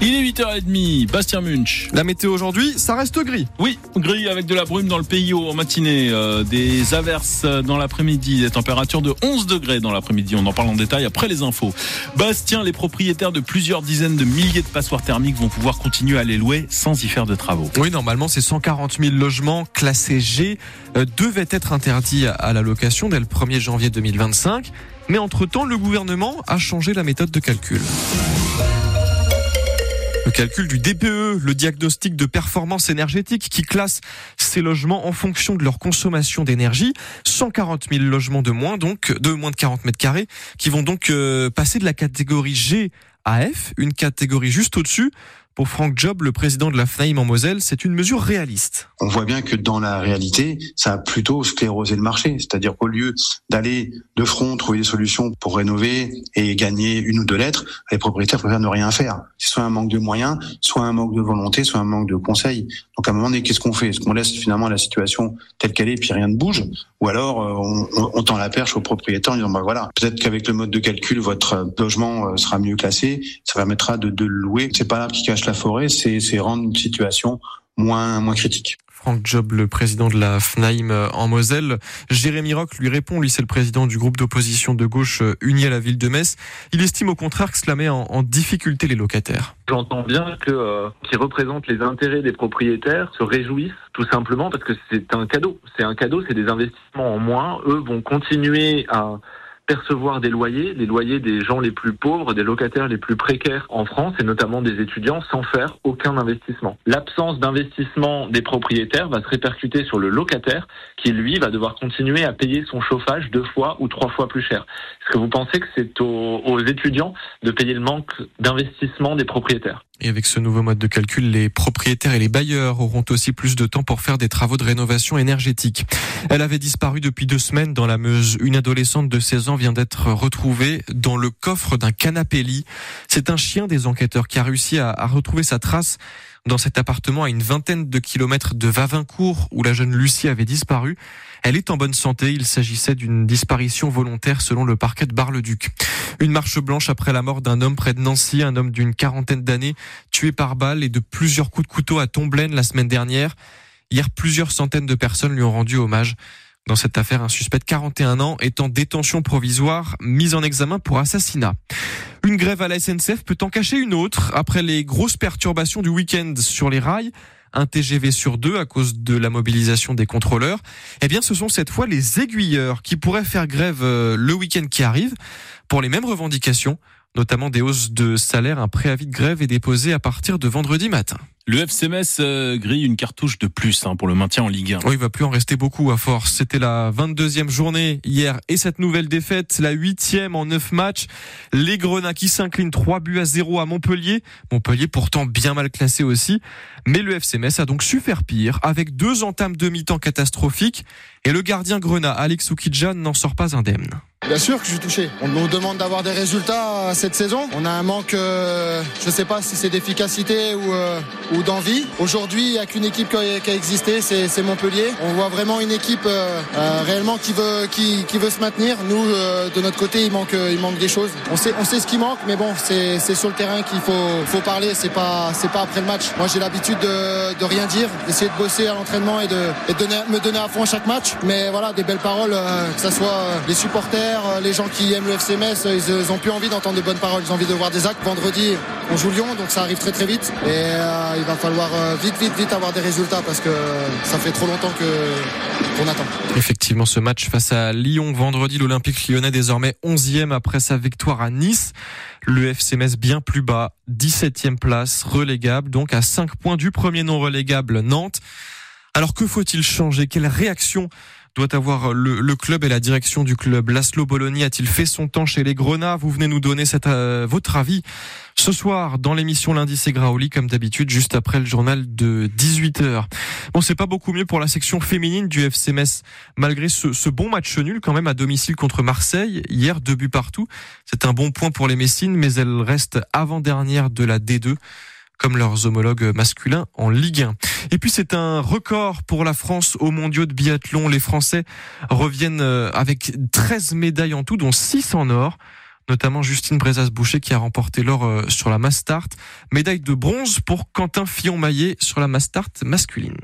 Il est 8h30, Bastien Munch. La météo aujourd'hui, ça reste gris. Oui, gris avec de la brume dans le pays en matinée, euh, des averses dans l'après-midi, des températures de 11 degrés dans l'après-midi. On en parle en détail après les infos. Bastien, les propriétaires de plusieurs dizaines de milliers de passoires thermiques vont pouvoir continuer à les louer sans y faire de travaux. Oui, normalement, ces 140 000 logements classés G euh, devaient être interdits à la location dès le 1er janvier 2025. Mais entre-temps, le gouvernement a changé la méthode de calcul. Le calcul du DPE, le diagnostic de performance énergétique qui classe ces logements en fonction de leur consommation d'énergie. 140 000 logements de moins, donc de moins de 40 mètres carrés, qui vont donc euh, passer de la catégorie G à F, une catégorie juste au-dessus. Pour Franck Job, le président de la FNAIM en Moselle, c'est une mesure réaliste. On voit bien que dans la réalité, ça a plutôt sclérosé le marché. C'est-à-dire qu'au lieu d'aller de front trouver des solutions pour rénover et gagner une ou deux lettres, les propriétaires préfèrent ne rien faire. C'est soit un manque de moyens, soit un manque de volonté, soit un manque de conseils. Donc à un moment donné, qu'est-ce qu'on fait? Est-ce qu'on laisse finalement la situation telle qu'elle est puis rien ne bouge? Ou alors euh, on, tend la perche aux propriétaires en disant bah voilà, peut-être qu'avec le mode de calcul, votre logement euh, sera mieux classé, ça permettra de, de le louer. C'est pas là qui cache la forêt, c'est rendre une situation moins, moins critique. Franck Job, le président de la FNAIM en Moselle. Jérémy Rock lui répond, lui c'est le président du groupe d'opposition de gauche uni à la ville de Metz. Il estime au contraire que cela met en, en difficulté les locataires. J'entends bien que euh, qui représentent les intérêts des propriétaires se réjouissent tout simplement parce que c'est un cadeau. C'est un cadeau, c'est des investissements en moins. Eux vont continuer à percevoir des loyers, les loyers des gens les plus pauvres, des locataires les plus précaires en France et notamment des étudiants sans faire aucun investissement. L'absence d'investissement des propriétaires va se répercuter sur le locataire qui lui va devoir continuer à payer son chauffage deux fois ou trois fois plus cher. Est-ce que vous pensez que c'est aux, aux étudiants de payer le manque d'investissement des propriétaires? Et avec ce nouveau mode de calcul, les propriétaires et les bailleurs auront aussi plus de temps pour faire des travaux de rénovation énergétique. Elle avait disparu depuis deux semaines dans la Meuse. Une adolescente de 16 ans vient d'être retrouvée dans le coffre d'un canapé lit. C'est un chien des enquêteurs qui a réussi à, à retrouver sa trace dans cet appartement à une vingtaine de kilomètres de Vavincourt où la jeune Lucie avait disparu. Elle est en bonne santé. Il s'agissait d'une disparition volontaire selon le parquet de Bar-le-Duc. Une marche blanche après la mort d'un homme près de Nancy, un homme d'une quarantaine d'années, tué par balle et de plusieurs coups de couteau à Tomblaine la semaine dernière. Hier, plusieurs centaines de personnes lui ont rendu hommage. Dans cette affaire, un suspect de 41 ans est en détention provisoire, mis en examen pour assassinat. Une grève à la SNCF peut en cacher une autre après les grosses perturbations du week-end sur les rails un TGV sur deux à cause de la mobilisation des contrôleurs, eh bien ce sont cette fois les aiguilleurs qui pourraient faire grève le week-end qui arrive pour les mêmes revendications, notamment des hausses de salaire. Un préavis de grève est déposé à partir de vendredi matin. Le FCMS euh, grille une cartouche de plus hein, pour le maintien en Ligue 1. Oui, il va plus en rester beaucoup à force. C'était la 22e journée hier et cette nouvelle défaite, la huitième en neuf matchs. Les Grenats qui s'inclinent 3 buts à 0 à Montpellier. Montpellier pourtant bien mal classé aussi. Mais le FCMS a donc su faire pire avec deux entames de mi-temps catastrophiques et le gardien Grenat, Alex Oukidjan, n'en sort pas indemne. Bien sûr que je suis touché. On nous demande d'avoir des résultats cette saison. On a un manque, euh, je ne sais pas si c'est d'efficacité ou, euh, ou d'envie. Aujourd'hui, il n'y a qu'une équipe qui a, existé, c'est Montpellier. On voit vraiment une équipe euh, réellement qui veut, se maintenir. Nous, de notre côté, il manque, il manque des choses. On sait, ce qui manque, mais bon, c'est sur le terrain qu'il faut, parler. C'est pas, pas après le match. Moi, j'ai l'habitude de, rien dire, d'essayer de bosser à l'entraînement et de, me donner à fond à chaque match. Mais voilà, des belles paroles, que ce soit les supporters les gens qui aiment le FC Metz, ils ont plus envie d'entendre de bonnes paroles, ils ont envie de voir des actes. Vendredi, on joue Lyon, donc ça arrive très très vite. Et euh, il va falloir vite, vite, vite avoir des résultats parce que ça fait trop longtemps que qu'on attend. Effectivement, ce match face à Lyon vendredi, l'Olympique lyonnais désormais 11e après sa victoire à Nice. Le FC Metz bien plus bas, 17e place, relégable, donc à 5 points du premier non relégable Nantes. Alors que faut-il changer? Quelle réaction doit avoir le, club et la direction du club. Laszlo Bologna a-t-il fait son temps chez les Grenats? Vous venez nous donner euh, votre avis ce soir dans l'émission Lundi c'est Graoli comme d'habitude juste après le journal de 18h. Bon c'est pas beaucoup mieux pour la section féminine du FC Metz malgré ce, ce, bon match nul quand même à domicile contre Marseille hier deux buts partout. C'est un bon point pour les Messines mais elles restent avant-dernière de la D2 comme leurs homologues masculins en Ligue 1. Et puis c'est un record pour la France aux mondiaux de biathlon. Les Français reviennent avec 13 médailles en tout, dont 6 en or. notamment Justine Brezas-Boucher qui a remporté l'or sur la Mastart. Médaille de bronze pour Quentin Fillon-Maillet sur la Mastart masculine.